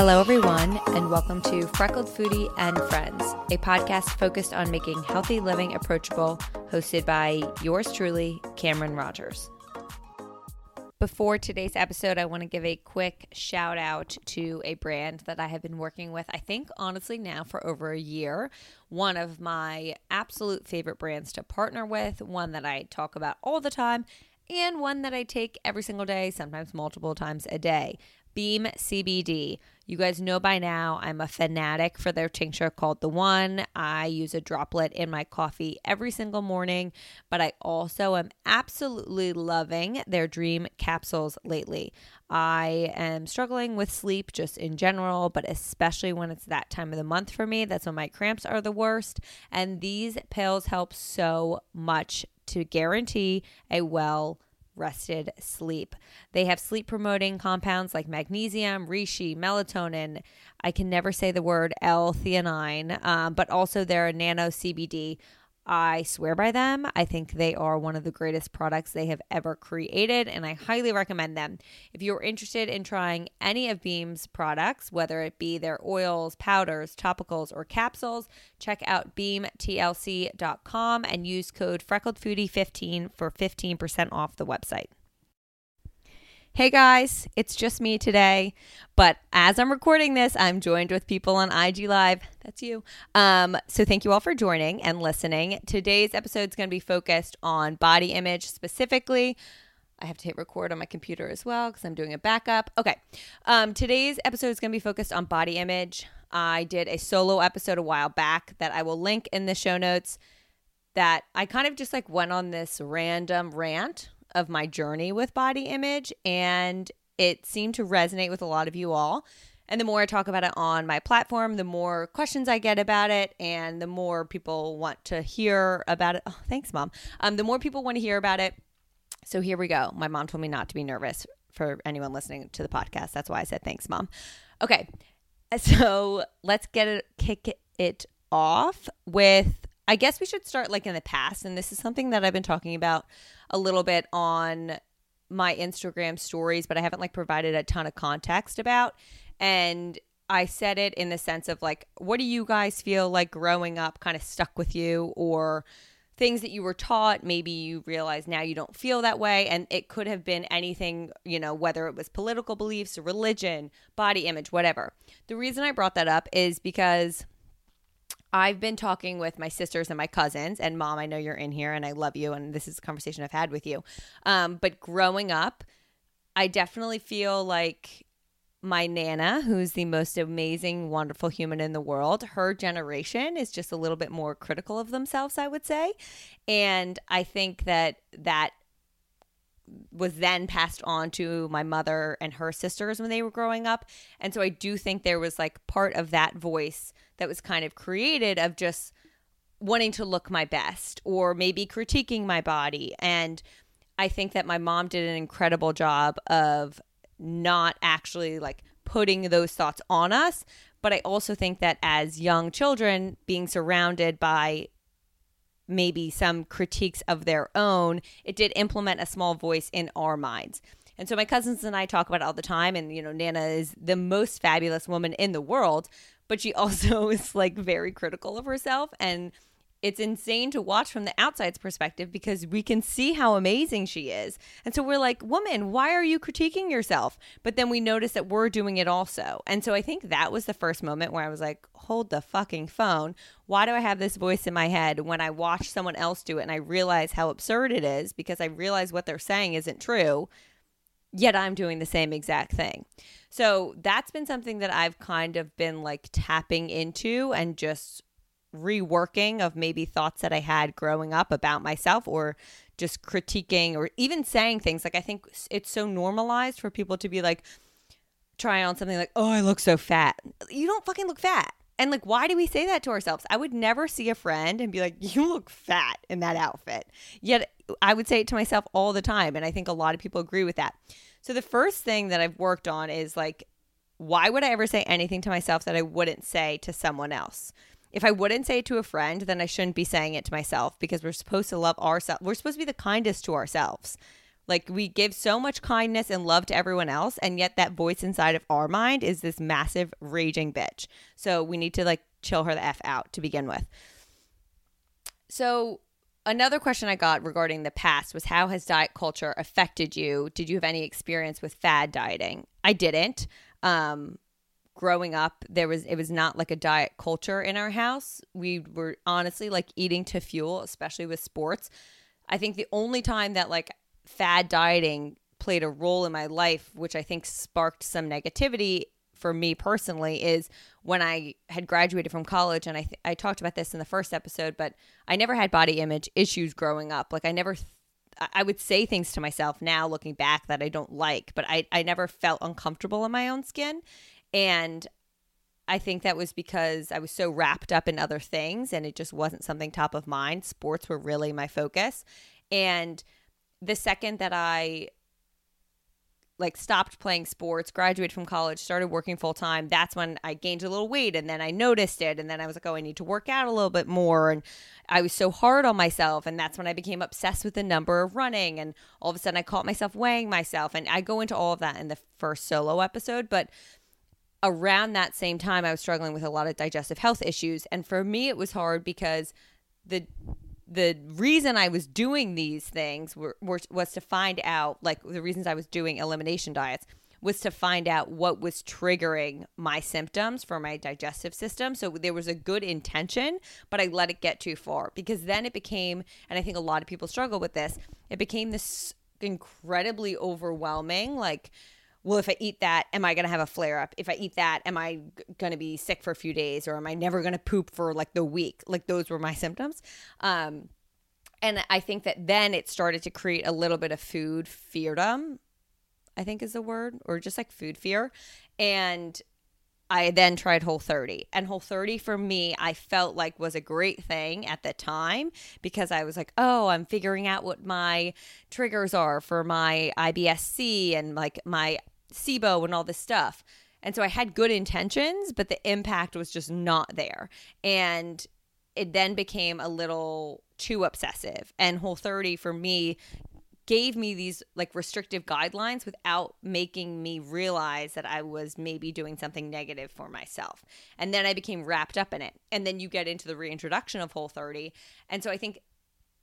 Hello, everyone, and welcome to Freckled Foodie and Friends, a podcast focused on making healthy living approachable, hosted by yours truly, Cameron Rogers. Before today's episode, I want to give a quick shout out to a brand that I have been working with, I think, honestly, now for over a year. One of my absolute favorite brands to partner with, one that I talk about all the time, and one that I take every single day, sometimes multiple times a day. Beam CBD. You guys know by now I'm a fanatic for their tincture called The One. I use a droplet in my coffee every single morning, but I also am absolutely loving their dream capsules lately. I am struggling with sleep just in general, but especially when it's that time of the month for me. That's when my cramps are the worst. And these pills help so much to guarantee a well rested sleep. They have sleep promoting compounds like magnesium, reishi, melatonin. I can never say the word L-theanine, um, but also their nano CBD. I swear by them. I think they are one of the greatest products they have ever created, and I highly recommend them. If you're interested in trying any of Beam's products, whether it be their oils, powders, topicals, or capsules, check out beamtlc.com and use code FreckledFoodie15 for 15% off the website. Hey guys, it's just me today, but as I'm recording this, I'm joined with people on IG Live. That's you. Um, so thank you all for joining and listening. Today's episode is going to be focused on body image specifically. I have to hit record on my computer as well because I'm doing a backup. Okay. Um, today's episode is going to be focused on body image. I did a solo episode a while back that I will link in the show notes that I kind of just like went on this random rant of my journey with body image and it seemed to resonate with a lot of you all. And the more I talk about it on my platform, the more questions I get about it, and the more people want to hear about it. Oh, thanks, mom. Um, the more people want to hear about it. So here we go. My mom told me not to be nervous for anyone listening to the podcast. That's why I said thanks, mom. Okay, so let's get it, kick it off with. I guess we should start like in the past, and this is something that I've been talking about a little bit on my Instagram stories, but I haven't like provided a ton of context about. And I said it in the sense of like, what do you guys feel like growing up kind of stuck with you or things that you were taught? Maybe you realize now you don't feel that way. And it could have been anything, you know, whether it was political beliefs, religion, body image, whatever. The reason I brought that up is because I've been talking with my sisters and my cousins, and mom, I know you're in here and I love you, and this is a conversation I've had with you. Um, but growing up, I definitely feel like my Nana, who's the most amazing, wonderful human in the world, her generation is just a little bit more critical of themselves, I would say. And I think that that was then passed on to my mother and her sisters when they were growing up. And so I do think there was like part of that voice that was kind of created of just wanting to look my best or maybe critiquing my body. And I think that my mom did an incredible job of not actually like putting those thoughts on us. But I also think that as young children, being surrounded by maybe some critiques of their own, it did implement a small voice in our minds. And so my cousins and I talk about it all the time. And, you know, Nana is the most fabulous woman in the world, but she also is like very critical of herself. And it's insane to watch from the outside's perspective because we can see how amazing she is. And so we're like, woman, why are you critiquing yourself? But then we notice that we're doing it also. And so I think that was the first moment where I was like, hold the fucking phone. Why do I have this voice in my head when I watch someone else do it and I realize how absurd it is because I realize what they're saying isn't true? Yet I'm doing the same exact thing. So that's been something that I've kind of been like tapping into and just reworking of maybe thoughts that I had growing up about myself or just critiquing or even saying things like I think it's so normalized for people to be like try on something like, "Oh, I look so fat." You don't fucking look fat. And like why do we say that to ourselves? I would never see a friend and be like, "You look fat in that outfit." Yet I would say it to myself all the time and I think a lot of people agree with that. So the first thing that I've worked on is like why would I ever say anything to myself that I wouldn't say to someone else? If I wouldn't say it to a friend, then I shouldn't be saying it to myself because we're supposed to love ourselves. We're supposed to be the kindest to ourselves. Like we give so much kindness and love to everyone else, and yet that voice inside of our mind is this massive raging bitch. So we need to like chill her the F out to begin with. So another question I got regarding the past was how has diet culture affected you? Did you have any experience with fad dieting? I didn't. Um, growing up there was it was not like a diet culture in our house. We were honestly like eating to fuel especially with sports. I think the only time that like fad dieting played a role in my life which i think sparked some negativity for me personally is when i had graduated from college and i th- i talked about this in the first episode but i never had body image issues growing up. Like i never th- I would say things to myself now looking back that I don't like, but I, I never felt uncomfortable in my own skin. And I think that was because I was so wrapped up in other things and it just wasn't something top of mind. Sports were really my focus. And the second that I like stopped playing sports, graduated from college, started working full time, that's when I gained a little weight and then I noticed it and then I was like, "Oh, I need to work out a little bit more." And I was so hard on myself and that's when I became obsessed with the number of running and all of a sudden I caught myself weighing myself and I go into all of that in the first solo episode, but around that same time I was struggling with a lot of digestive health issues and for me it was hard because the the reason I was doing these things were, were, was to find out like the reasons I was doing elimination diets was to find out what was triggering my symptoms for my digestive system. So there was a good intention, but I let it get too far because then it became, and I think a lot of people struggle with this, it became this incredibly overwhelming, like, well, if I eat that, am I going to have a flare up? If I eat that, am I going to be sick for a few days or am I never going to poop for like the week? Like those were my symptoms. Um, and I think that then it started to create a little bit of food feardom, I think is the word, or just like food fear. And I then tried Whole 30. And Whole 30 for me, I felt like was a great thing at the time because I was like, oh, I'm figuring out what my triggers are for my IBS-C and like my SIBO and all this stuff. And so I had good intentions, but the impact was just not there. And it then became a little too obsessive. And Whole 30 for me gave me these like restrictive guidelines without making me realize that I was maybe doing something negative for myself. And then I became wrapped up in it. And then you get into the reintroduction of Whole 30. And so I think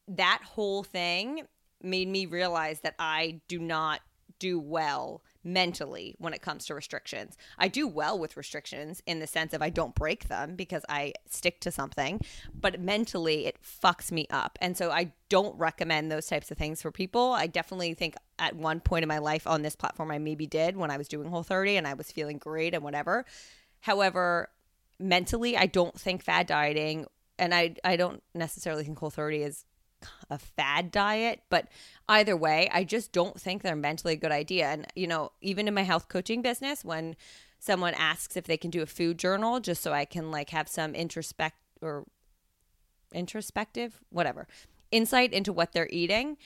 that whole thing made me realize that I do not do well mentally when it comes to restrictions. I do well with restrictions in the sense of I don't break them because I stick to something, but mentally it fucks me up. And so I don't recommend those types of things for people. I definitely think at one point in my life on this platform I maybe did when I was doing Whole 30 and I was feeling great and whatever. However, mentally I don't think fad dieting and I I don't necessarily think Whole 30 is a fad diet, but either way, I just don't think they're mentally a good idea. And, you know, even in my health coaching business, when someone asks if they can do a food journal just so I can like have some introspect or introspective, whatever, insight into what they're eating,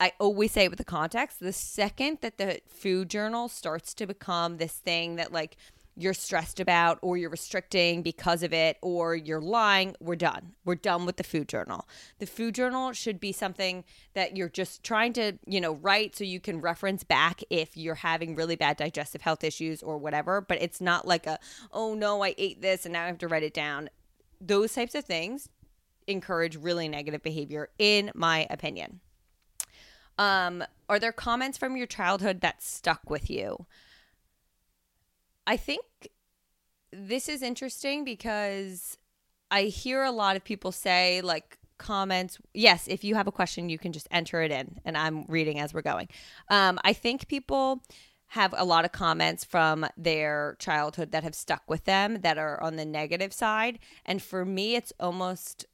I always say it with the context, the second that the food journal starts to become this thing that like you're stressed about or you're restricting because of it or you're lying, we're done. We're done with the food journal. The food journal should be something that you're just trying to, you know, write so you can reference back if you're having really bad digestive health issues or whatever, but it's not like a, oh no, I ate this and now I have to write it down. Those types of things encourage really negative behavior, in my opinion. Um, are there comments from your childhood that stuck with you? I think this is interesting because I hear a lot of people say, like, comments. Yes, if you have a question, you can just enter it in, and I'm reading as we're going. Um, I think people have a lot of comments from their childhood that have stuck with them that are on the negative side. And for me, it's almost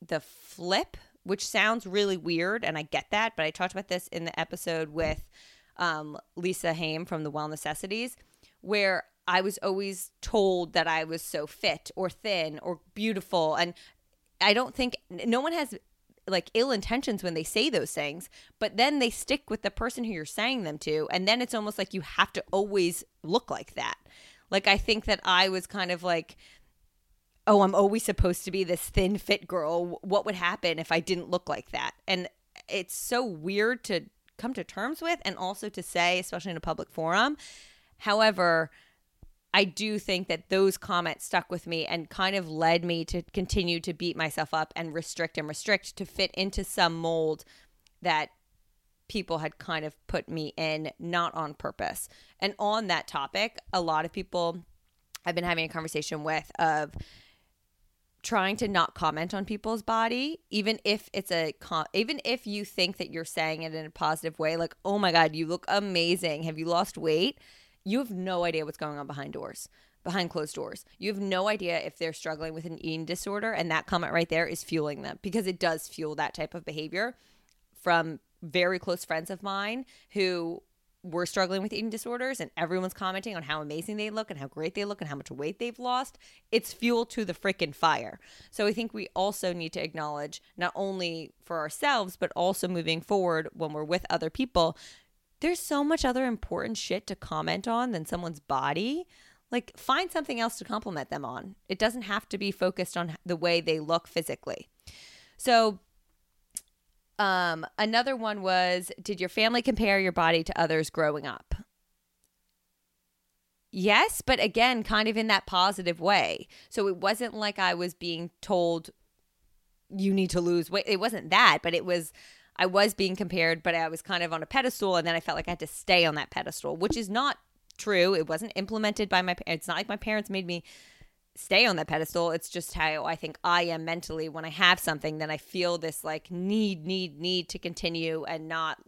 the flip, which sounds really weird. And I get that. But I talked about this in the episode with um, Lisa Hayim from the Well Necessities, where I was always told that I was so fit or thin or beautiful. And I don't think no one has like ill intentions when they say those things, but then they stick with the person who you're saying them to. And then it's almost like you have to always look like that. Like, I think that I was kind of like, oh, I'm always supposed to be this thin, fit girl. What would happen if I didn't look like that? And it's so weird to come to terms with and also to say, especially in a public forum. However, I do think that those comments stuck with me and kind of led me to continue to beat myself up and restrict and restrict to fit into some mold that people had kind of put me in, not on purpose. And on that topic, a lot of people I've been having a conversation with of trying to not comment on people's body even if it's a even if you think that you're saying it in a positive way like oh my god you look amazing have you lost weight you have no idea what's going on behind doors behind closed doors. You have no idea if they're struggling with an eating disorder and that comment right there is fueling them because it does fuel that type of behavior from very close friends of mine who were struggling with eating disorders and everyone's commenting on how amazing they look and how great they look and how much weight they've lost. It's fuel to the freaking fire. So I think we also need to acknowledge not only for ourselves but also moving forward when we're with other people there's so much other important shit to comment on than someone's body. Like, find something else to compliment them on. It doesn't have to be focused on the way they look physically. So, um, another one was Did your family compare your body to others growing up? Yes, but again, kind of in that positive way. So it wasn't like I was being told you need to lose weight. It wasn't that, but it was I was being compared, but I was kind of on a pedestal, and then I felt like I had to stay on that pedestal, which is not true. It wasn't implemented by my parents. It's not like my parents made me stay on that pedestal. It's just how I think I am mentally when I have something, then I feel this like need, need, need to continue and not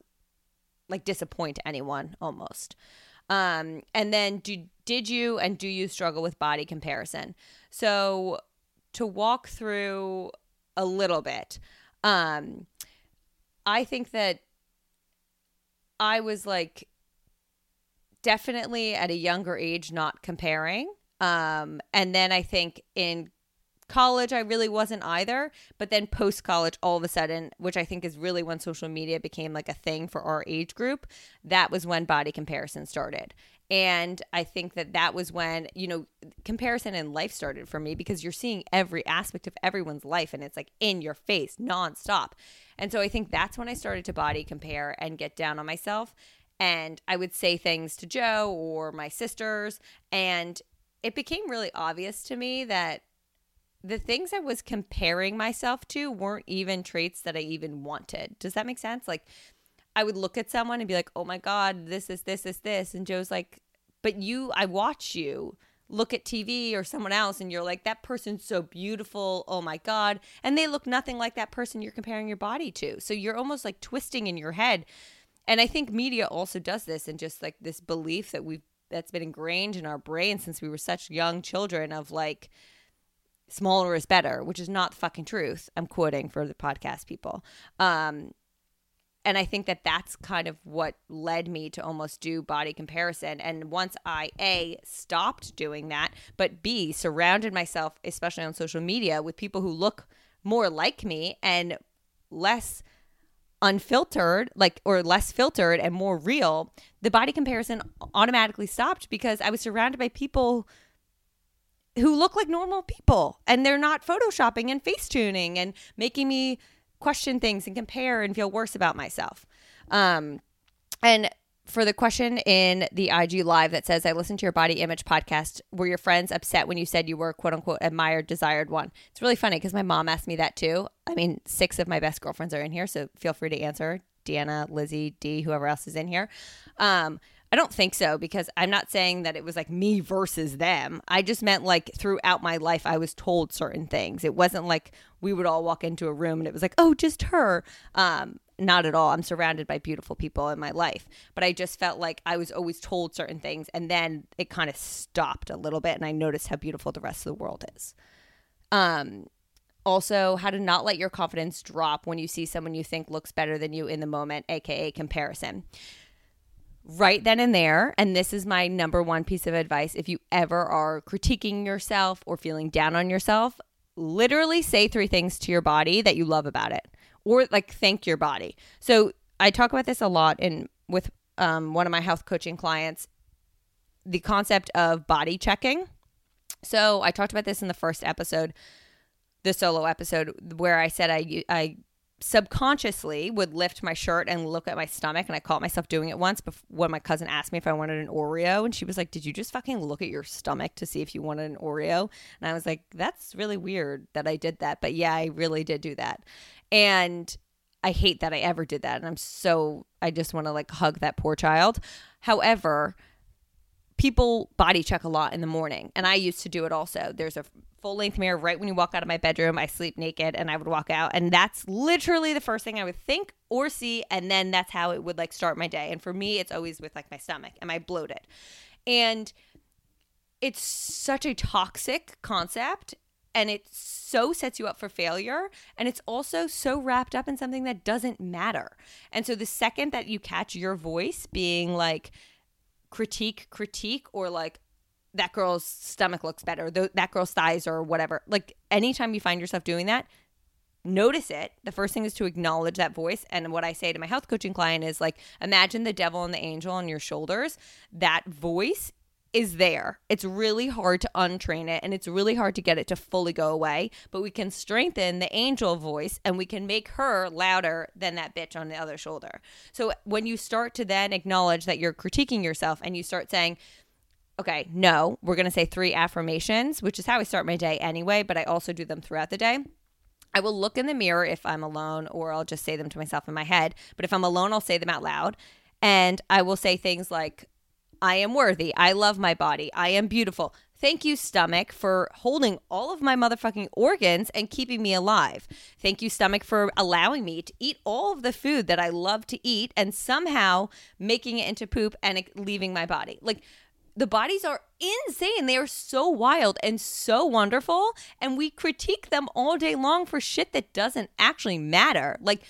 like disappoint anyone almost. Um, and then do did you and do you struggle with body comparison? So to walk through a little bit, um, I think that I was like definitely at a younger age not comparing. Um, and then I think in college I really wasn't either, but then post college all of a sudden, which I think is really when social media became like a thing for our age group, that was when body comparison started. And I think that that was when, you know, comparison in life started for me because you're seeing every aspect of everyone's life and it's like in your face nonstop. And so I think that's when I started to body compare and get down on myself. And I would say things to Joe or my sisters. And it became really obvious to me that the things I was comparing myself to weren't even traits that I even wanted. Does that make sense? Like, I would look at someone and be like, oh my God, this is this is this. And Joe's like, but you, I watch you look at TV or someone else and you're like, that person's so beautiful. Oh my God. And they look nothing like that person you're comparing your body to. So you're almost like twisting in your head. And I think media also does this and just like this belief that we've, that's been ingrained in our brain since we were such young children of like, smaller is better, which is not the fucking truth. I'm quoting for the podcast people. Um, and I think that that's kind of what led me to almost do body comparison. And once I A, stopped doing that, but B, surrounded myself, especially on social media, with people who look more like me and less unfiltered, like, or less filtered and more real, the body comparison automatically stopped because I was surrounded by people who look like normal people and they're not photoshopping and face tuning and making me question things and compare and feel worse about myself. Um, and for the question in the IG live that says, I listened to your body image podcast. Were your friends upset when you said you were quote unquote admired, desired one? It's really funny because my mom asked me that too. I mean, six of my best girlfriends are in here, so feel free to answer. Deanna, Lizzie, D, whoever else is in here. Um, I don't think so because I'm not saying that it was like me versus them. I just meant like throughout my life, I was told certain things. It wasn't like we would all walk into a room and it was like, oh, just her. Um, not at all. I'm surrounded by beautiful people in my life, but I just felt like I was always told certain things, and then it kind of stopped a little bit, and I noticed how beautiful the rest of the world is. Um, also, how to not let your confidence drop when you see someone you think looks better than you in the moment, aka comparison. Right then and there, and this is my number one piece of advice if you ever are critiquing yourself or feeling down on yourself, literally say three things to your body that you love about it or like thank your body. So I talk about this a lot in with um, one of my health coaching clients, the concept of body checking. So I talked about this in the first episode, the solo episode, where I said I I subconsciously would lift my shirt and look at my stomach and i caught myself doing it once before, when my cousin asked me if i wanted an oreo and she was like did you just fucking look at your stomach to see if you wanted an oreo and i was like that's really weird that i did that but yeah i really did do that and I hate that I ever did that. And I'm so, I just want to like hug that poor child. However, people body check a lot in the morning. And I used to do it also. There's a full length mirror right when you walk out of my bedroom. I sleep naked and I would walk out. And that's literally the first thing I would think or see. And then that's how it would like start my day. And for me, it's always with like my stomach. Am I bloated? And it's such a toxic concept and it so sets you up for failure and it's also so wrapped up in something that doesn't matter. And so the second that you catch your voice being like critique critique or like that girl's stomach looks better, that girl's thighs or whatever. Like anytime you find yourself doing that, notice it. The first thing is to acknowledge that voice. And what I say to my health coaching client is like, imagine the devil and the angel on your shoulders. That voice is there. It's really hard to untrain it and it's really hard to get it to fully go away, but we can strengthen the angel voice and we can make her louder than that bitch on the other shoulder. So when you start to then acknowledge that you're critiquing yourself and you start saying, okay, no, we're going to say three affirmations, which is how I start my day anyway, but I also do them throughout the day. I will look in the mirror if I'm alone, or I'll just say them to myself in my head. But if I'm alone, I'll say them out loud. And I will say things like, I am worthy. I love my body. I am beautiful. Thank you, stomach, for holding all of my motherfucking organs and keeping me alive. Thank you, stomach, for allowing me to eat all of the food that I love to eat and somehow making it into poop and leaving my body. Like, the bodies are insane. They are so wild and so wonderful. And we critique them all day long for shit that doesn't actually matter. Like,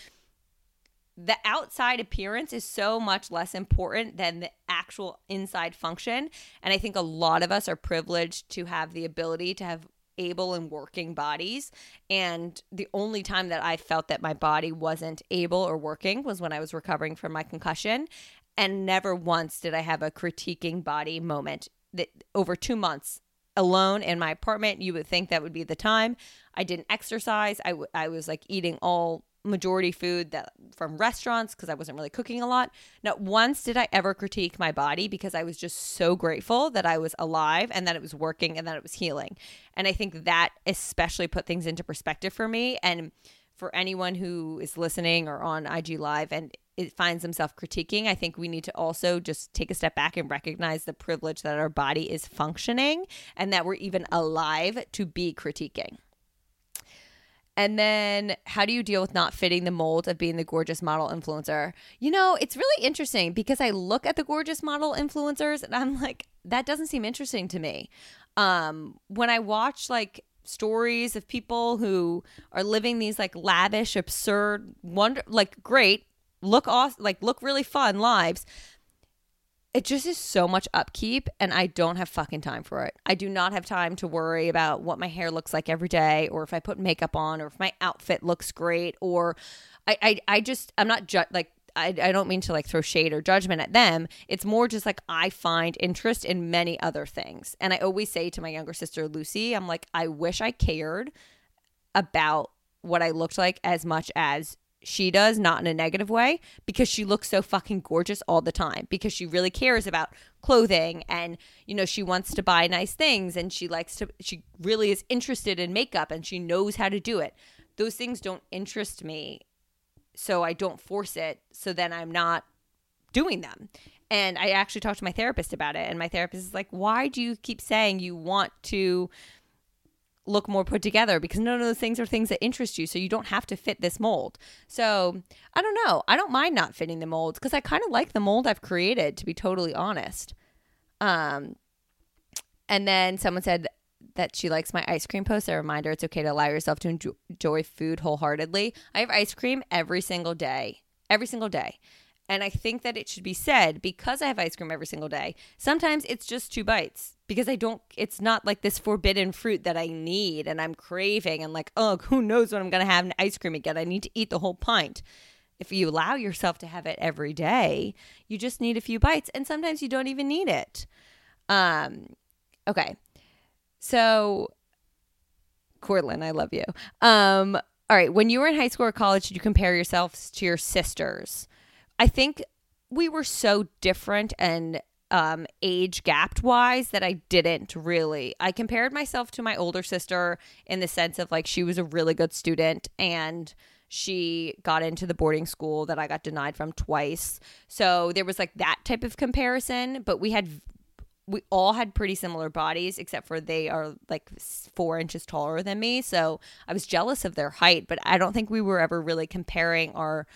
the outside appearance is so much less important than the actual inside function. And I think a lot of us are privileged to have the ability to have able and working bodies. And the only time that I felt that my body wasn't able or working was when I was recovering from my concussion. And never once did I have a critiquing body moment that over two months alone in my apartment, you would think that would be the time. I didn't exercise. I, w- I was like eating all majority food that from restaurants because I wasn't really cooking a lot. Not once did I ever critique my body because I was just so grateful that I was alive and that it was working and that it was healing. And I think that especially put things into perspective for me and for anyone who is listening or on IG live and it finds themselves critiquing, I think we need to also just take a step back and recognize the privilege that our body is functioning and that we're even alive to be critiquing. And then how do you deal with not fitting the mold of being the gorgeous model influencer? You know, it's really interesting because I look at the gorgeous model influencers and I'm like, that doesn't seem interesting to me. Um, when I watch like stories of people who are living these like lavish, absurd, wonder like great, look off like look really fun lives it just is so much upkeep and I don't have fucking time for it. I do not have time to worry about what my hair looks like every day or if I put makeup on or if my outfit looks great or I I, I just I'm not ju- like I, I don't mean to like throw shade or judgment at them. It's more just like I find interest in many other things. And I always say to my younger sister Lucy, I'm like, I wish I cared about what I looked like as much as she does, not in a negative way, because she looks so fucking gorgeous all the time, because she really cares about clothing and, you know, she wants to buy nice things and she likes to, she really is interested in makeup and she knows how to do it. Those things don't interest me. So I don't force it. So then I'm not doing them. And I actually talked to my therapist about it. And my therapist is like, why do you keep saying you want to look more put together because none of those things are things that interest you. So you don't have to fit this mold. So I don't know. I don't mind not fitting the mold because I kind of like the mold I've created, to be totally honest. Um, and then someone said that she likes my ice cream post. A reminder it's okay to allow yourself to enjoy food wholeheartedly. I have ice cream every single day, every single day. And I think that it should be said because I have ice cream every single day, sometimes it's just two bites because I don't, it's not like this forbidden fruit that I need and I'm craving and like, oh, who knows when I'm going to have an ice cream again. I need to eat the whole pint. If you allow yourself to have it every day, you just need a few bites and sometimes you don't even need it. Um, okay. So, Cortland, I love you. Um, all right. When you were in high school or college, did you compare yourselves to your sisters? I think we were so different and um, age gapped wise that I didn't really. I compared myself to my older sister in the sense of like she was a really good student and she got into the boarding school that I got denied from twice. So there was like that type of comparison, but we had we all had pretty similar bodies except for they are like four inches taller than me so i was jealous of their height but i don't think we were ever really comparing our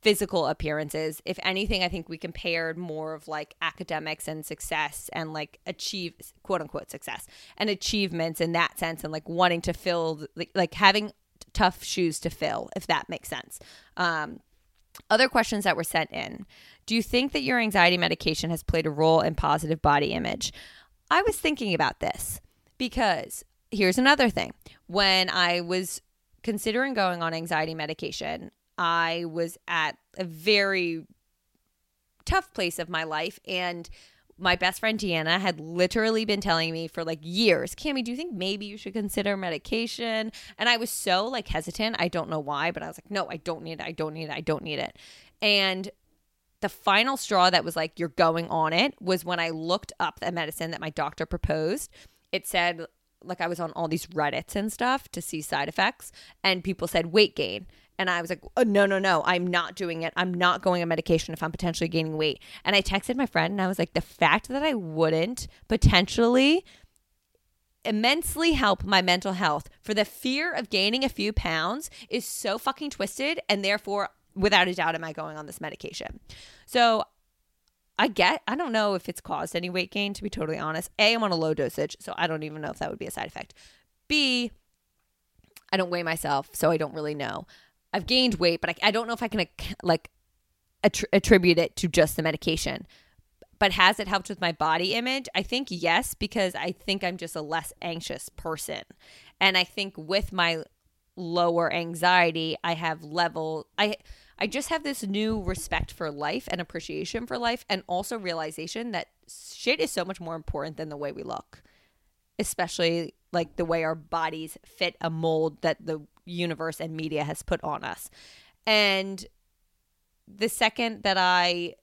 physical appearances. If anything, I think we compared more of like academics and success and like achieve quote unquote success and achievements in that sense and like wanting to fill like, like having tough shoes to fill, if that makes sense. Um, other questions that were sent in. Do you think that your anxiety medication has played a role in positive body image? I was thinking about this because here's another thing. When I was considering going on anxiety medication, I was at a very tough place of my life and my best friend Deanna had literally been telling me for like years, Cami, do you think maybe you should consider medication? And I was so like hesitant. I don't know why, but I was like, no, I don't need it. I don't need it. I don't need it. And the final straw that was like, you're going on it was when I looked up the medicine that my doctor proposed. It said, like, I was on all these Reddits and stuff to see side effects, and people said weight gain. And I was like, oh, no, no, no, I'm not doing it. I'm not going on medication if I'm potentially gaining weight. And I texted my friend and I was like, the fact that I wouldn't potentially immensely help my mental health for the fear of gaining a few pounds is so fucking twisted. And therefore, without a doubt, am I going on this medication? So I get, I don't know if it's caused any weight gain, to be totally honest. A, I'm on a low dosage, so I don't even know if that would be a side effect. B, I don't weigh myself, so I don't really know. I've gained weight, but I, I don't know if I can like attribute it to just the medication. But has it helped with my body image? I think yes, because I think I'm just a less anxious person. And I think with my lower anxiety, I have level I I just have this new respect for life and appreciation for life and also realization that shit is so much more important than the way we look. Especially like the way our bodies fit a mold that the universe and media has put on us. And the second that I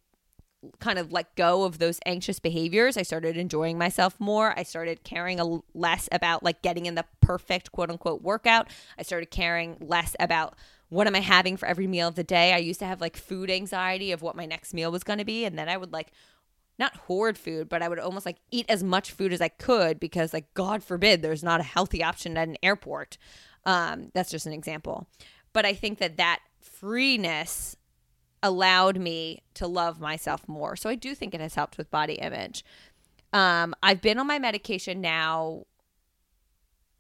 kind of let go of those anxious behaviors, I started enjoying myself more. I started caring less about like getting in the perfect quote unquote workout. I started caring less about what am I having for every meal of the day. I used to have like food anxiety of what my next meal was going to be and then I would like not hoard food, but I would almost like eat as much food as I could because like God forbid there's not a healthy option at an airport. Um, that's just an example. But I think that that freeness allowed me to love myself more. So I do think it has helped with body image. Um, I've been on my medication now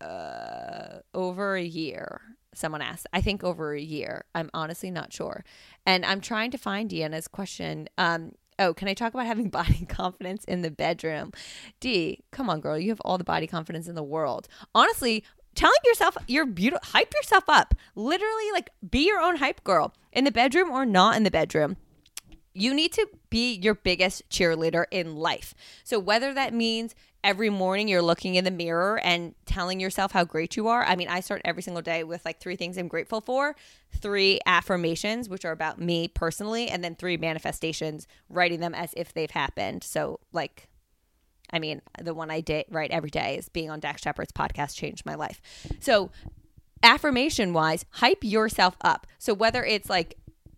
uh, over a year. Someone asked. I think over a year. I'm honestly not sure. And I'm trying to find Deanna's question. Um, oh, can I talk about having body confidence in the bedroom? D, come on, girl. You have all the body confidence in the world. Honestly, telling yourself you're beautiful, hype yourself up. Literally, like be your own hype girl in the bedroom or not in the bedroom. You need to be your biggest cheerleader in life. So, whether that means every morning you're looking in the mirror and telling yourself how great you are. I mean, I start every single day with like three things I'm grateful for, three affirmations, which are about me personally, and then three manifestations, writing them as if they've happened. So, like, I mean, the one I did write every day is being on Dax Shepard's podcast changed my life. So, affirmation wise, hype yourself up. So, whether it's like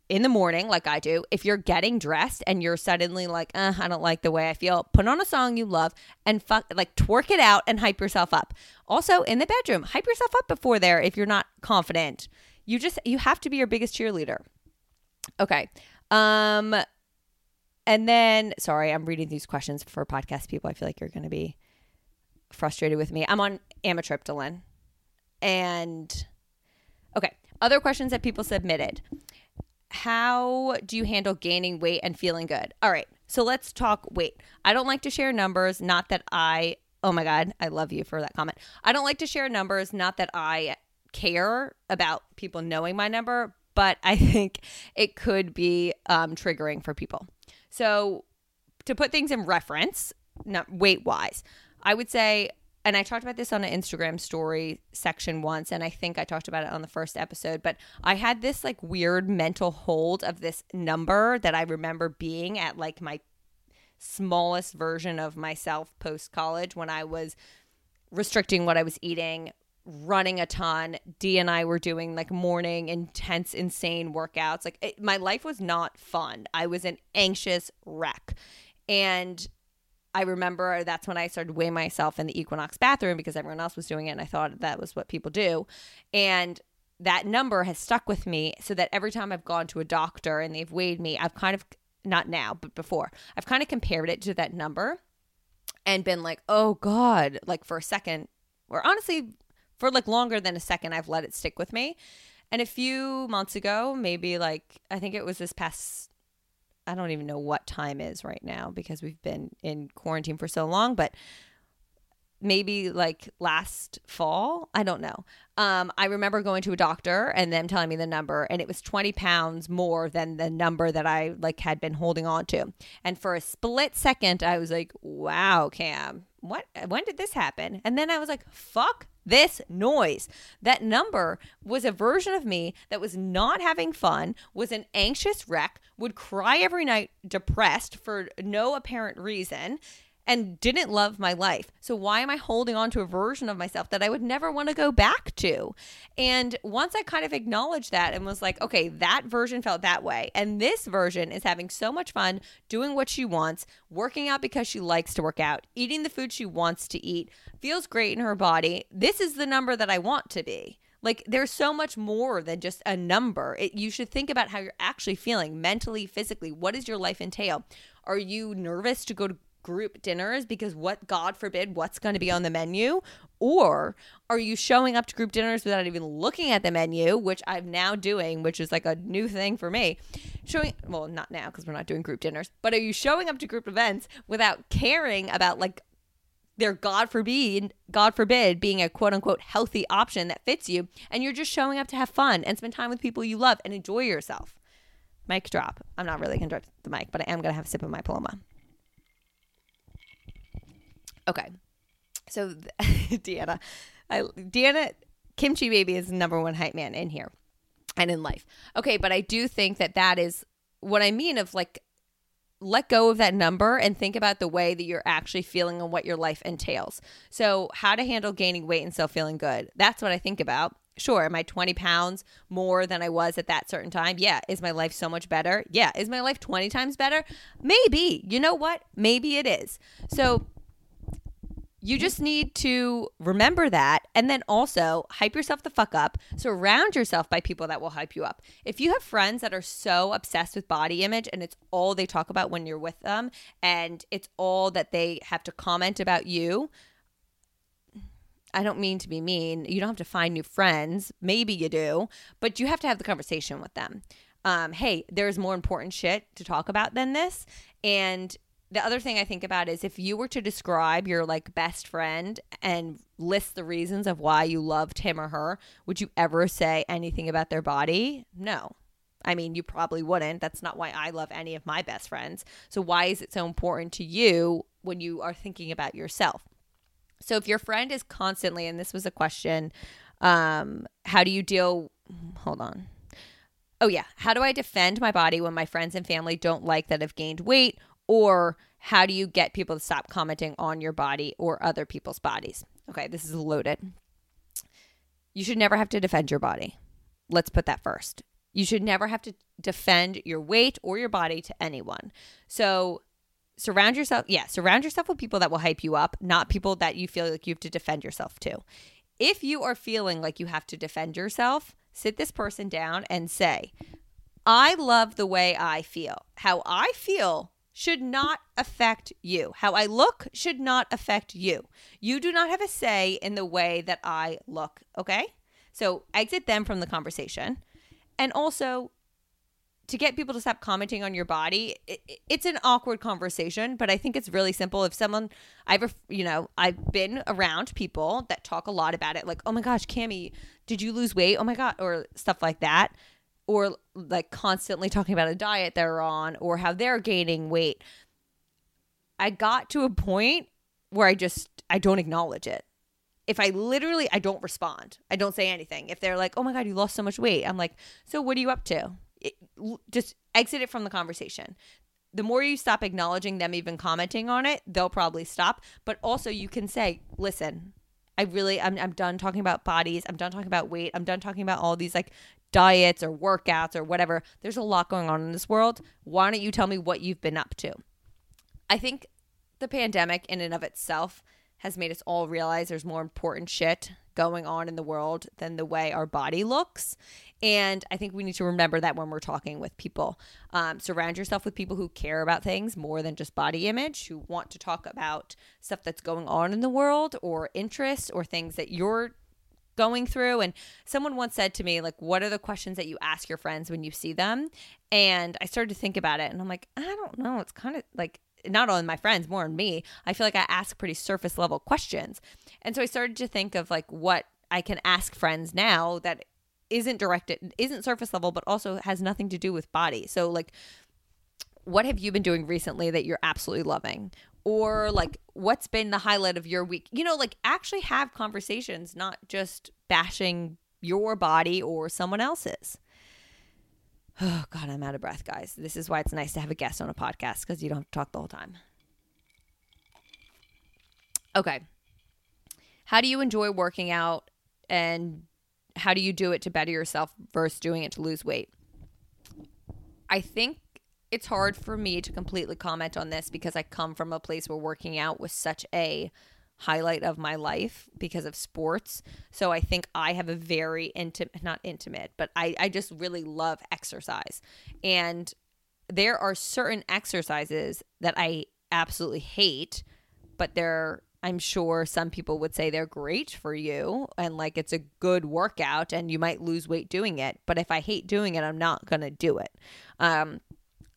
in the morning, like I do, if you're getting dressed and you're suddenly like, uh, I don't like the way I feel, put on a song you love and fuck, like twerk it out and hype yourself up. Also, in the bedroom, hype yourself up before there if you're not confident. You just, you have to be your biggest cheerleader. Okay. Um, and then, sorry, I'm reading these questions for podcast people. I feel like you're going to be frustrated with me. I'm on amitriptyline. And, okay, other questions that people submitted how do you handle gaining weight and feeling good? All right. So let's talk weight. I don't like to share numbers, not that I Oh my god, I love you for that comment. I don't like to share numbers, not that I care about people knowing my number, but I think it could be um, triggering for people. So, to put things in reference, not weight wise, I would say and I talked about this on an Instagram story section once, and I think I talked about it on the first episode, but I had this like weird mental hold of this number that I remember being at like my smallest version of myself post college when I was restricting what I was eating, running a ton. D and I were doing like morning intense, insane workouts. Like it, my life was not fun. I was an anxious wreck. And I remember that's when I started weighing myself in the Equinox bathroom because everyone else was doing it and I thought that was what people do. And that number has stuck with me so that every time I've gone to a doctor and they've weighed me, I've kind of, not now, but before, I've kind of compared it to that number and been like, oh God, like for a second, or honestly, for like longer than a second, I've let it stick with me. And a few months ago, maybe like, I think it was this past I don't even know what time is right now because we've been in quarantine for so long, but maybe like last fall. I don't know. Um, I remember going to a doctor and them telling me the number, and it was 20 pounds more than the number that I like had been holding on to. And for a split second, I was like, wow, Cam, what, when did this happen? And then I was like, fuck this noise. That number was a version of me that was not having fun, was an anxious wreck, would cry every night, depressed for no apparent reason, and didn't love my life. So why am I holding on to a version of myself that I would never want to go back to? And once I kind of acknowledged that and was like, okay, that version felt that way. And this version is having so much fun doing what she wants, working out because she likes to work out, eating the food she wants to eat, feels great in her body. This is the number that I want to be. Like there's so much more than just a number. It, you should think about how you're actually feeling mentally, physically. What does your life entail? Are you nervous to go to group dinners because what god forbid what's going to be on the menu? Or are you showing up to group dinners without even looking at the menu which i'm now doing which is like a new thing for me. Showing well not now because we're not doing group dinners but are you showing up to group events without caring about like their god forbid god forbid being a quote unquote healthy option that fits you and you're just showing up to have fun and spend time with people you love and enjoy yourself? Mic drop. I'm not really gonna drop the mic but i am gonna have a sip of my paloma Okay. So Deanna, I, Deanna, Kimchi Baby is number one hype man in here and in life. Okay, but I do think that that is what I mean of like let go of that number and think about the way that you're actually feeling and what your life entails. So, how to handle gaining weight and still feeling good. That's what I think about. Sure, am I 20 pounds more than I was at that certain time? Yeah. Is my life so much better? Yeah. Is my life 20 times better? Maybe. You know what? Maybe it is. So, you just need to remember that and then also hype yourself the fuck up. Surround yourself by people that will hype you up. If you have friends that are so obsessed with body image and it's all they talk about when you're with them and it's all that they have to comment about you, I don't mean to be mean. You don't have to find new friends. Maybe you do, but you have to have the conversation with them. Um, hey, there's more important shit to talk about than this. And the other thing I think about is if you were to describe your like best friend and list the reasons of why you loved him or her, would you ever say anything about their body? No. I mean, you probably wouldn't. That's not why I love any of my best friends. So, why is it so important to you when you are thinking about yourself? So, if your friend is constantly, and this was a question, um, how do you deal? Hold on. Oh, yeah. How do I defend my body when my friends and family don't like that I've gained weight? Or how do you get people to stop commenting on your body or other people's bodies? Okay, this is loaded. You should never have to defend your body. Let's put that first. You should never have to defend your weight or your body to anyone. So surround yourself, yeah, surround yourself with people that will hype you up, not people that you feel like you have to defend yourself to. If you are feeling like you have to defend yourself, sit this person down and say, I love the way I feel. How I feel should not affect you. How I look should not affect you. You do not have a say in the way that I look, okay? So exit them from the conversation. And also, to get people to stop commenting on your body, it, it's an awkward conversation, but I think it's really simple. If someone, I've, you know, I've been around people that talk a lot about it, like, oh my gosh, Cami, did you lose weight? Oh my God, or stuff like that or like constantly talking about a diet they're on or how they're gaining weight. I got to a point where I just I don't acknowledge it. If I literally I don't respond. I don't say anything. If they're like, "Oh my god, you lost so much weight." I'm like, "So what are you up to?" It, just exit it from the conversation. The more you stop acknowledging them even commenting on it, they'll probably stop. But also you can say, "Listen, I really I'm I'm done talking about bodies. I'm done talking about weight. I'm done talking about all these like diets or workouts or whatever. There's a lot going on in this world. Why don't you tell me what you've been up to? I think the pandemic, in and of itself, has made us all realize there's more important shit going on in the world than the way our body looks. And I think we need to remember that when we're talking with people. Um, surround yourself with people who care about things more than just body image, who want to talk about stuff that's going on in the world or interests or things that you're going through. And someone once said to me, like, what are the questions that you ask your friends when you see them? And I started to think about it and I'm like, I don't know. It's kind of like, not on my friends, more on me. I feel like I ask pretty surface level questions. And so I started to think of like what I can ask friends now that isn't directed, isn't surface level, but also has nothing to do with body. So, like, what have you been doing recently that you're absolutely loving? Or like what's been the highlight of your week? You know like actually have conversations not just bashing your body or someone else's. Oh god i'm out of breath guys. This is why it's nice to have a guest on a podcast because you don't have to talk the whole time. Okay. How do you enjoy working out and how do you do it to better yourself versus doing it to lose weight? I think it's hard for me to completely comment on this because I come from a place where working out was such a highlight of my life because of sports. So I think I have a very intimate, not intimate, but I, I just really love exercise. And there are certain exercises that I absolutely hate, but they're, I'm sure some people would say they're great for you and like it's a good workout and you might lose weight doing it. But if I hate doing it, I'm not going to do it. Um,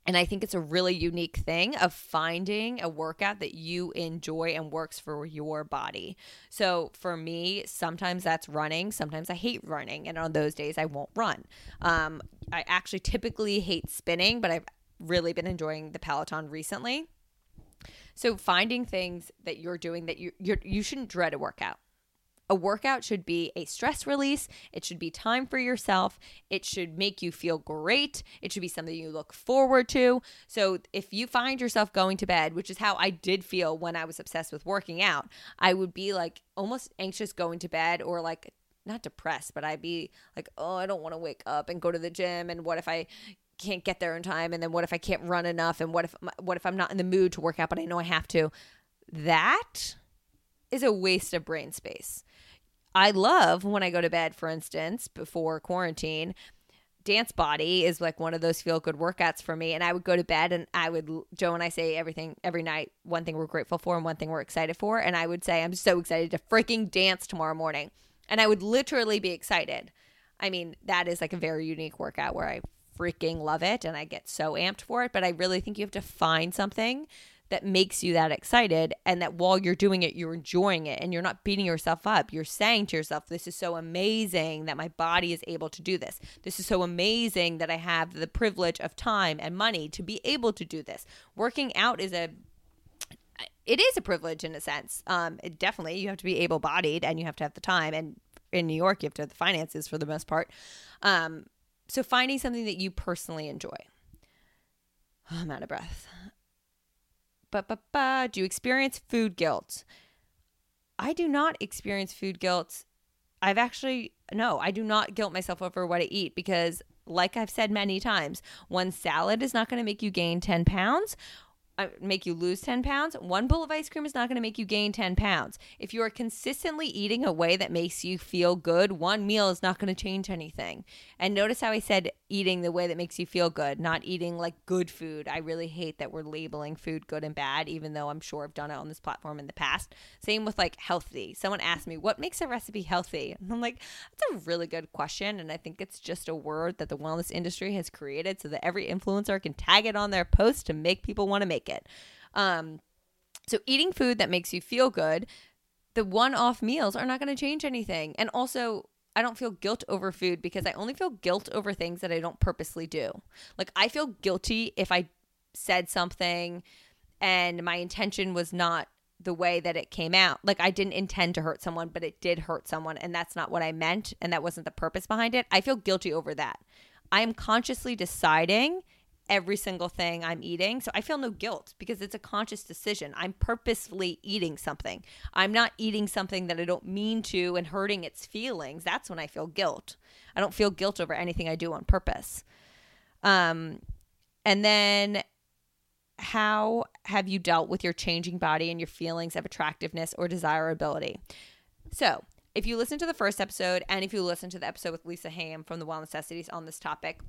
and I think it's a really unique thing of finding a workout that you enjoy and works for your body. So for me, sometimes that's running. Sometimes I hate running. And on those days, I won't run. Um, I actually typically hate spinning, but I've really been enjoying the Peloton recently. So finding things that you're doing that you you you shouldn't dread a workout a workout should be a stress release. It should be time for yourself. It should make you feel great. It should be something you look forward to. So, if you find yourself going to bed, which is how I did feel when I was obsessed with working out, I would be like almost anxious going to bed or like not depressed, but I'd be like, oh, I don't want to wake up and go to the gym. And what if I can't get there in time? And then what if I can't run enough? And what if what if I'm not in the mood to work out, but I know I have to? That is a waste of brain space. I love when I go to bed, for instance, before quarantine. Dance Body is like one of those feel good workouts for me. And I would go to bed and I would, Joe and I say everything every night, one thing we're grateful for and one thing we're excited for. And I would say, I'm so excited to freaking dance tomorrow morning. And I would literally be excited. I mean, that is like a very unique workout where I freaking love it and I get so amped for it. But I really think you have to find something that makes you that excited and that while you're doing it you're enjoying it and you're not beating yourself up. You're saying to yourself this is so amazing that my body is able to do this. This is so amazing that i have the privilege of time and money to be able to do this. Working out is a it is a privilege in a sense. Um it definitely you have to be able bodied and you have to have the time. And in new york you have to have the finances for the most part. Um so finding something that you personally enjoy. Oh, i'm out of breath but, but, but, do you experience food guilt? I do not experience food guilt. I've actually, no, I do not guilt myself over what I eat because, like I've said many times, one salad is not going to make you gain 10 pounds Uh, make you lose 10 pounds, one bowl of ice cream is not going to make you gain 10 pounds. If you are consistently eating a way that makes you feel good, one meal is not going to change anything. And notice how I said eating the way that makes you feel good, not eating like good food. I really hate that we're labeling food good and bad, even though I'm sure I've done it on this platform in the past. Same with like healthy. Someone asked me, What makes a recipe healthy? And I'm like, That's a really good question. And I think it's just a word that the wellness industry has created so that every influencer can tag it on their post to make people want to make it. Um, so eating food that makes you feel good, the one-off meals are not going to change anything. And also, I don't feel guilt over food because I only feel guilt over things that I don't purposely do. Like I feel guilty if I said something and my intention was not the way that it came out. Like I didn't intend to hurt someone, but it did hurt someone and that's not what I meant and that wasn't the purpose behind it. I feel guilty over that. I am consciously deciding every single thing I'm eating. So I feel no guilt because it's a conscious decision. I'm purposefully eating something. I'm not eating something that I don't mean to and hurting its feelings. That's when I feel guilt. I don't feel guilt over anything I do on purpose. Um and then how have you dealt with your changing body and your feelings of attractiveness or desirability? So, if you listen to the first episode and if you listen to the episode with Lisa Hayim from the Well Necessities on this topic,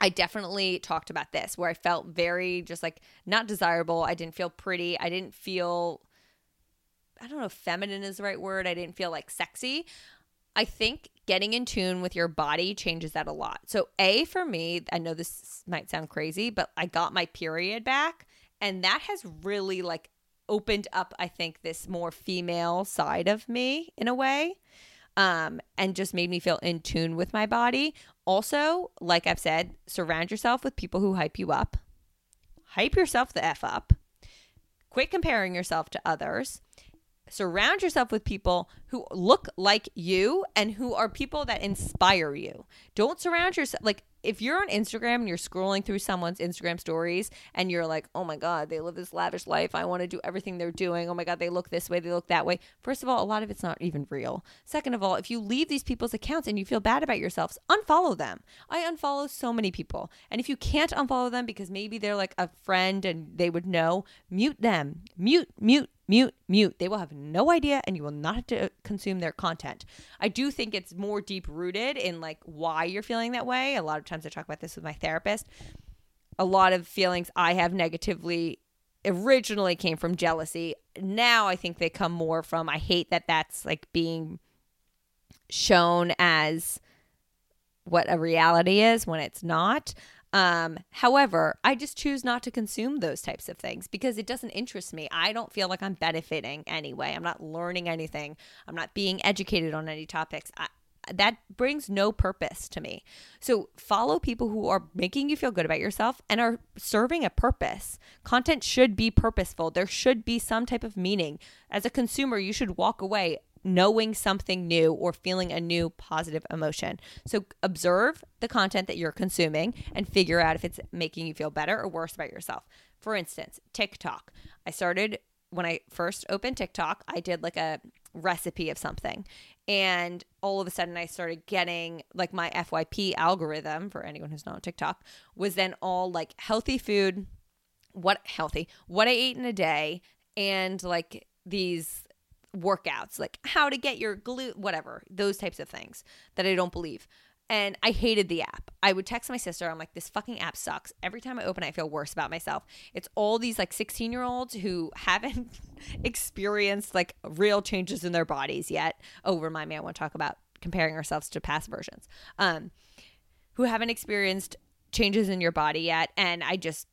I definitely talked about this where I felt very just like not desirable. I didn't feel pretty. I didn't feel, I don't know if feminine is the right word. I didn't feel like sexy. I think getting in tune with your body changes that a lot. So, A, for me, I know this might sound crazy, but I got my period back. And that has really like opened up, I think, this more female side of me in a way um, and just made me feel in tune with my body. Also, like I've said, surround yourself with people who hype you up. Hype yourself the F up. Quit comparing yourself to others. Surround yourself with people who look like you and who are people that inspire you. Don't surround yourself like if you're on Instagram and you're scrolling through someone's Instagram stories and you're like, oh my God, they live this lavish life. I want to do everything they're doing. Oh my God, they look this way, they look that way. First of all, a lot of it's not even real. Second of all, if you leave these people's accounts and you feel bad about yourselves, unfollow them. I unfollow so many people. And if you can't unfollow them because maybe they're like a friend and they would know, mute them. Mute, mute, mute, mute. They will have no idea and you will not have to uh, consume their content. I do think it's more deep rooted in like why you're feeling that way. A lot of times I talk about this with my therapist. A lot of feelings I have negatively originally came from jealousy. Now I think they come more from I hate that that's like being shown as what a reality is when it's not. Um, however, I just choose not to consume those types of things because it doesn't interest me. I don't feel like I'm benefiting anyway. I'm not learning anything. I'm not being educated on any topics. I, that brings no purpose to me. So follow people who are making you feel good about yourself and are serving a purpose. Content should be purposeful. There should be some type of meaning. As a consumer, you should walk away knowing something new or feeling a new positive emotion. So observe the content that you're consuming and figure out if it's making you feel better or worse about yourself. For instance, TikTok. I started when I first opened TikTok, I did like a recipe of something. And all of a sudden, I started getting like my FYP algorithm for anyone who's not on TikTok was then all like healthy food, what healthy, what I ate in a day, and like these workouts, like how to get your glute, whatever, those types of things that I don't believe. And I hated the app. I would text my sister. I'm like, this fucking app sucks. Every time I open it, I feel worse about myself. It's all these like 16 year olds who haven't experienced like real changes in their bodies yet. Oh, remind me, I want to talk about comparing ourselves to past versions. Um, who haven't experienced changes in your body yet. And I just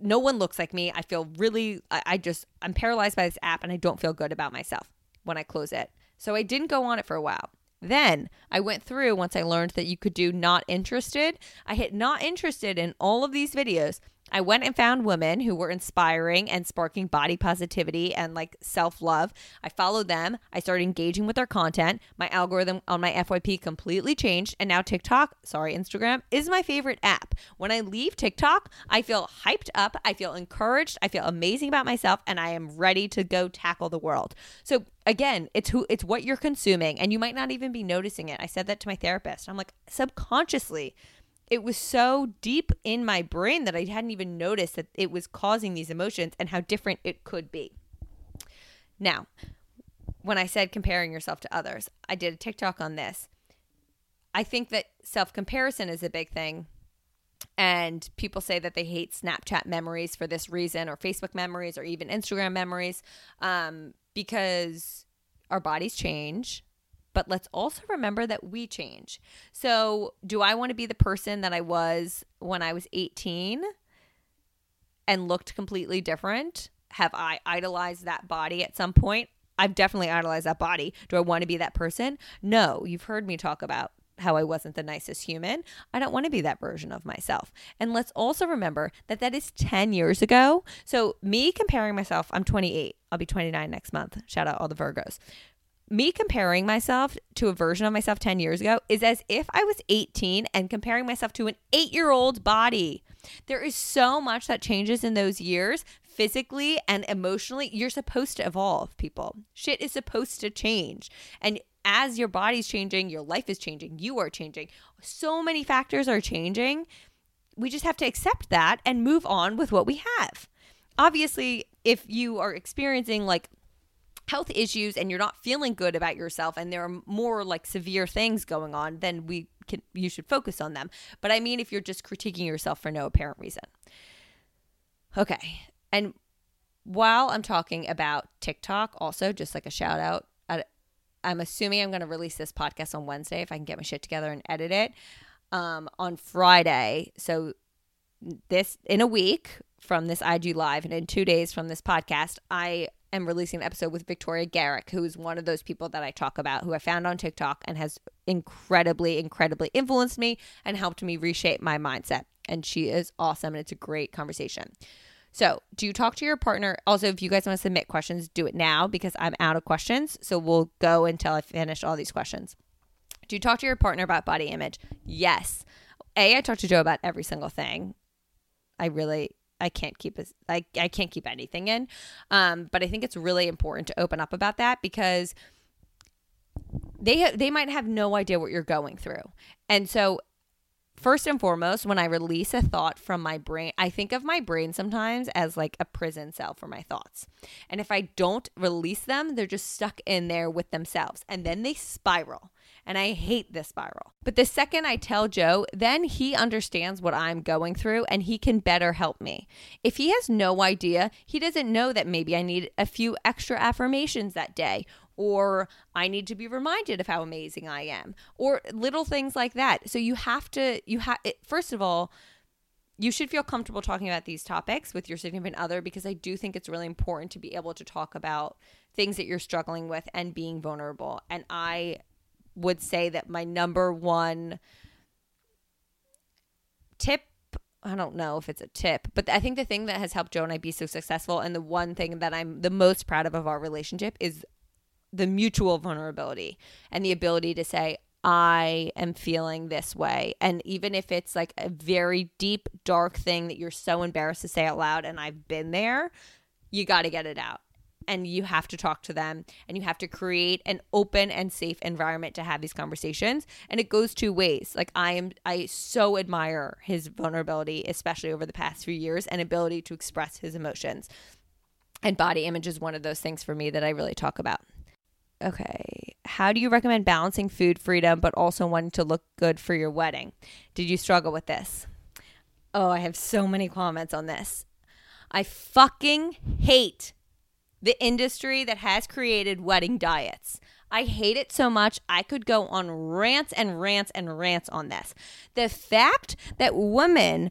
no one looks like me. I feel really, I, I just, I'm paralyzed by this app and I don't feel good about myself when I close it. So I didn't go on it for a while. Then I went through once I learned that you could do not interested. I hit not interested in all of these videos I went and found women who were inspiring and sparking body positivity and like self love. I followed them. I started engaging with their content. My algorithm on my FYP completely changed. And now TikTok, sorry, Instagram, is my favorite app. When I leave TikTok, I feel hyped up. I feel encouraged. I feel amazing about myself. And I am ready to go tackle the world. So again, it's who it's what you're consuming. And you might not even be noticing it. I said that to my therapist. I'm like, subconsciously, it was so deep in my brain that I hadn't even noticed that it was causing these emotions and how different it could be. Now, when I said comparing yourself to others, I did a TikTok on this. I think that self comparison is a big thing. And people say that they hate Snapchat memories for this reason, or Facebook memories, or even Instagram memories, um, because our bodies change but let's also remember that we change. So, do I want to be the person that I was when I was 18 and looked completely different? Have I idolized that body at some point? I've definitely idolized that body. Do I want to be that person? No. You've heard me talk about how I wasn't the nicest human. I don't want to be that version of myself. And let's also remember that that is 10 years ago. So, me comparing myself, I'm 28. I'll be 29 next month. Shout out all the Virgos me comparing myself to a version of myself 10 years ago is as if I was 18 and comparing myself to an eight year old body. There is so much that changes in those years, physically and emotionally. You're supposed to evolve, people. Shit is supposed to change. And as your body's changing, your life is changing, you are changing. So many factors are changing. We just have to accept that and move on with what we have. Obviously, if you are experiencing like health issues and you're not feeling good about yourself and there are more like severe things going on, then we can you should focus on them. But I mean if you're just critiquing yourself for no apparent reason. Okay. And while I'm talking about TikTok, also just like a shout out, I'm assuming I'm going to release this podcast on Wednesday if I can get my shit together and edit it um, on Friday. So this in a week from this IG live and in two days from this podcast, I am releasing an episode with Victoria Garrick, who is one of those people that I talk about, who I found on TikTok and has incredibly, incredibly influenced me and helped me reshape my mindset. And she is awesome, and it's a great conversation. So, do you talk to your partner? Also, if you guys want to submit questions, do it now because I'm out of questions. So, we'll go until I finish all these questions. Do you talk to your partner about body image? Yes. A, I talk to Joe about every single thing. I really I can't keep a, I, I can't keep anything in. Um, but I think it's really important to open up about that because they they might have no idea what you're going through. And so first and foremost, when I release a thought from my brain, I think of my brain sometimes as like a prison cell for my thoughts. And if I don't release them, they're just stuck in there with themselves and then they spiral and I hate this spiral. But the second I tell Joe, then he understands what I'm going through and he can better help me. If he has no idea, he doesn't know that maybe I need a few extra affirmations that day or I need to be reminded of how amazing I am or little things like that. So you have to you have first of all, you should feel comfortable talking about these topics with your significant other because I do think it's really important to be able to talk about things that you're struggling with and being vulnerable. And I would say that my number one tip I don't know if it's a tip, but I think the thing that has helped Joe and I be so successful, and the one thing that I'm the most proud of of our relationship is the mutual vulnerability and the ability to say, I am feeling this way. And even if it's like a very deep, dark thing that you're so embarrassed to say out loud, and I've been there, you got to get it out and you have to talk to them and you have to create an open and safe environment to have these conversations. And it goes two ways. Like i am i so admire his vulnerability especially over the past few years and ability to express his emotions. And body image is one of those things for me that i really talk about. Okay how do you recommend balancing food freedom but also wanting to look good for your wedding? Did you struggle with this? Oh i have so many comments on this. I fucking hate the industry that has created wedding diets. I hate it so much. I could go on rants and rants and rants on this. The fact that women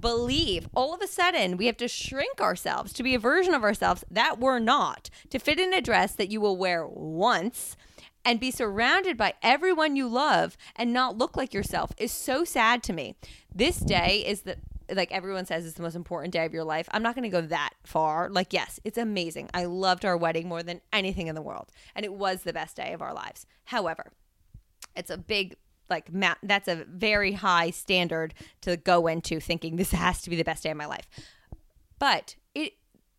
believe. All of a sudden, we have to shrink ourselves to be a version of ourselves that we're not, to fit in a dress that you will wear once and be surrounded by everyone you love and not look like yourself is so sad to me. This day is the like everyone says it's the most important day of your life. I'm not going to go that far. Like yes, it's amazing. I loved our wedding more than anything in the world and it was the best day of our lives. However, it's a big like ma- that's a very high standard to go into thinking this has to be the best day of my life. But it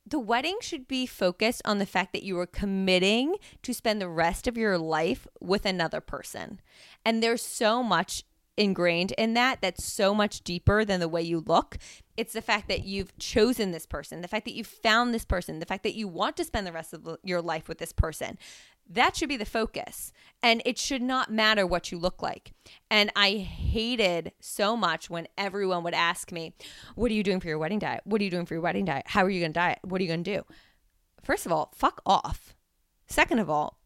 the wedding should be focused on the fact that you are committing to spend the rest of your life with another person. And there's so much ingrained in that that's so much deeper than the way you look. It's the fact that you've chosen this person, the fact that you found this person, the fact that you want to spend the rest of your life with this person. That should be the focus. And it should not matter what you look like. And I hated so much when everyone would ask me, What are you doing for your wedding diet? What are you doing for your wedding diet? How are you going to diet? What are you going to do? First of all, fuck off. Second of all,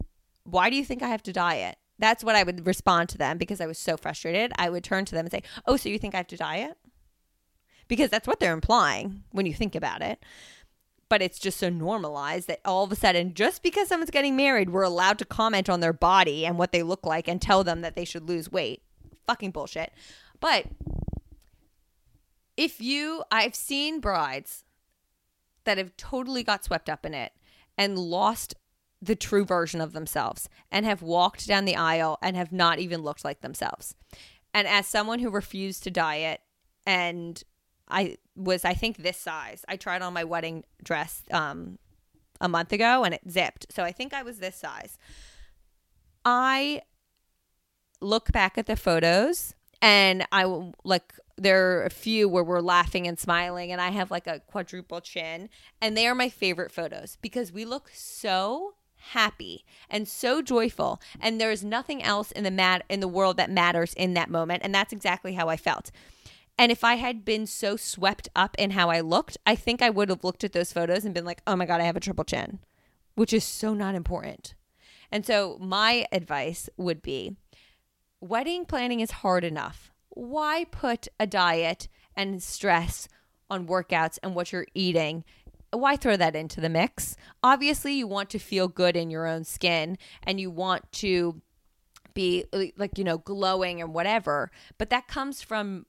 why do you think I have to diet? That's what I would respond to them because I was so frustrated. I would turn to them and say, Oh, so you think I have to diet? Because that's what they're implying when you think about it but it's just so normalized that all of a sudden, just because someone's getting married, we're allowed to comment on their body and what they look like and tell them that they should lose weight. Fucking bullshit. But if you, I've seen brides that have totally got swept up in it and lost the true version of themselves and have walked down the aisle and have not even looked like themselves. And as someone who refused to diet and I was I think this size. I tried on my wedding dress um a month ago and it zipped. So I think I was this size. I look back at the photos and I like there are a few where we're laughing and smiling and I have like a quadruple chin and they are my favorite photos because we look so happy and so joyful and there's nothing else in the mat in the world that matters in that moment and that's exactly how I felt. And if I had been so swept up in how I looked, I think I would have looked at those photos and been like, oh my God, I have a triple chin, which is so not important. And so my advice would be wedding planning is hard enough. Why put a diet and stress on workouts and what you're eating? Why throw that into the mix? Obviously, you want to feel good in your own skin and you want to be like, you know, glowing and whatever, but that comes from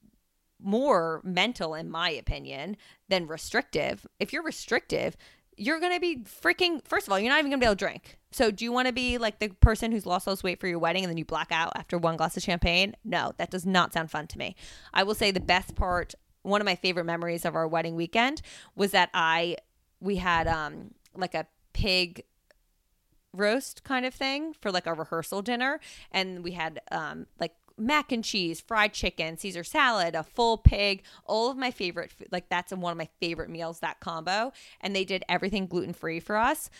more mental, in my opinion, than restrictive. If you're restrictive, you're going to be freaking, first of all, you're not even going to be able to drink. So, do you want to be like the person who's lost all this weight for your wedding and then you black out after one glass of champagne? No, that does not sound fun to me. I will say the best part, one of my favorite memories of our wedding weekend was that I, we had um like a pig roast kind of thing for like a rehearsal dinner and we had um like mac and cheese, fried chicken, Caesar salad, a full pig, all of my favorite food. Like that's one of my favorite meals, that combo. And they did everything gluten free for us.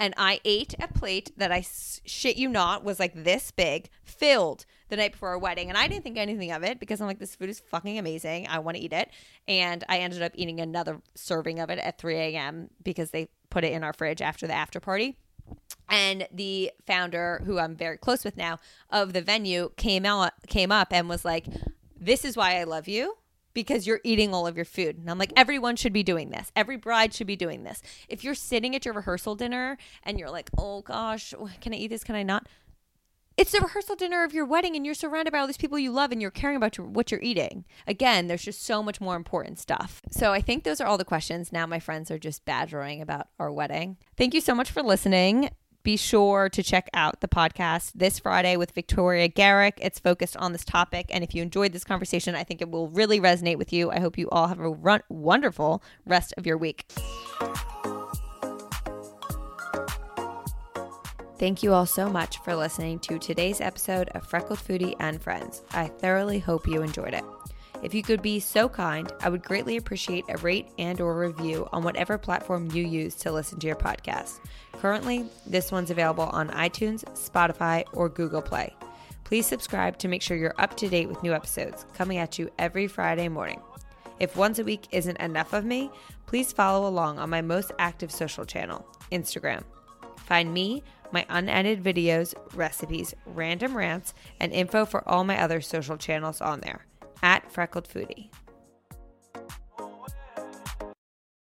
And I ate a plate that I shit you not was like this big, filled the night before our wedding. And I didn't think anything of it because I'm like, this food is fucking amazing. I want to eat it. And I ended up eating another serving of it at 3 a.m. because they put it in our fridge after the after party and the founder who I'm very close with now of the venue came out came up and was like this is why I love you because you're eating all of your food. And I'm like, everyone should be doing this. Every bride should be doing this. If you're sitting at your rehearsal dinner and you're like, oh gosh, oh, can I eat this? Can I not? It's the rehearsal dinner of your wedding and you're surrounded by all these people you love and you're caring about what you're eating. Again, there's just so much more important stuff. So I think those are all the questions. Now my friends are just badgering about our wedding. Thank you so much for listening be sure to check out the podcast this Friday with Victoria Garrick. It's focused on this topic. And if you enjoyed this conversation, I think it will really resonate with you. I hope you all have a run- wonderful rest of your week. Thank you all so much for listening to today's episode of Freckled Foodie and Friends. I thoroughly hope you enjoyed it. If you could be so kind, I would greatly appreciate a rate and or review on whatever platform you use to listen to your podcast. Currently, this one's available on iTunes, Spotify, or Google Play. Please subscribe to make sure you're up to date with new episodes coming at you every Friday morning. If once a week isn't enough of me, please follow along on my most active social channel, Instagram. Find me, my unedited videos, recipes, random rants, and info for all my other social channels on there at Freckled Foodie.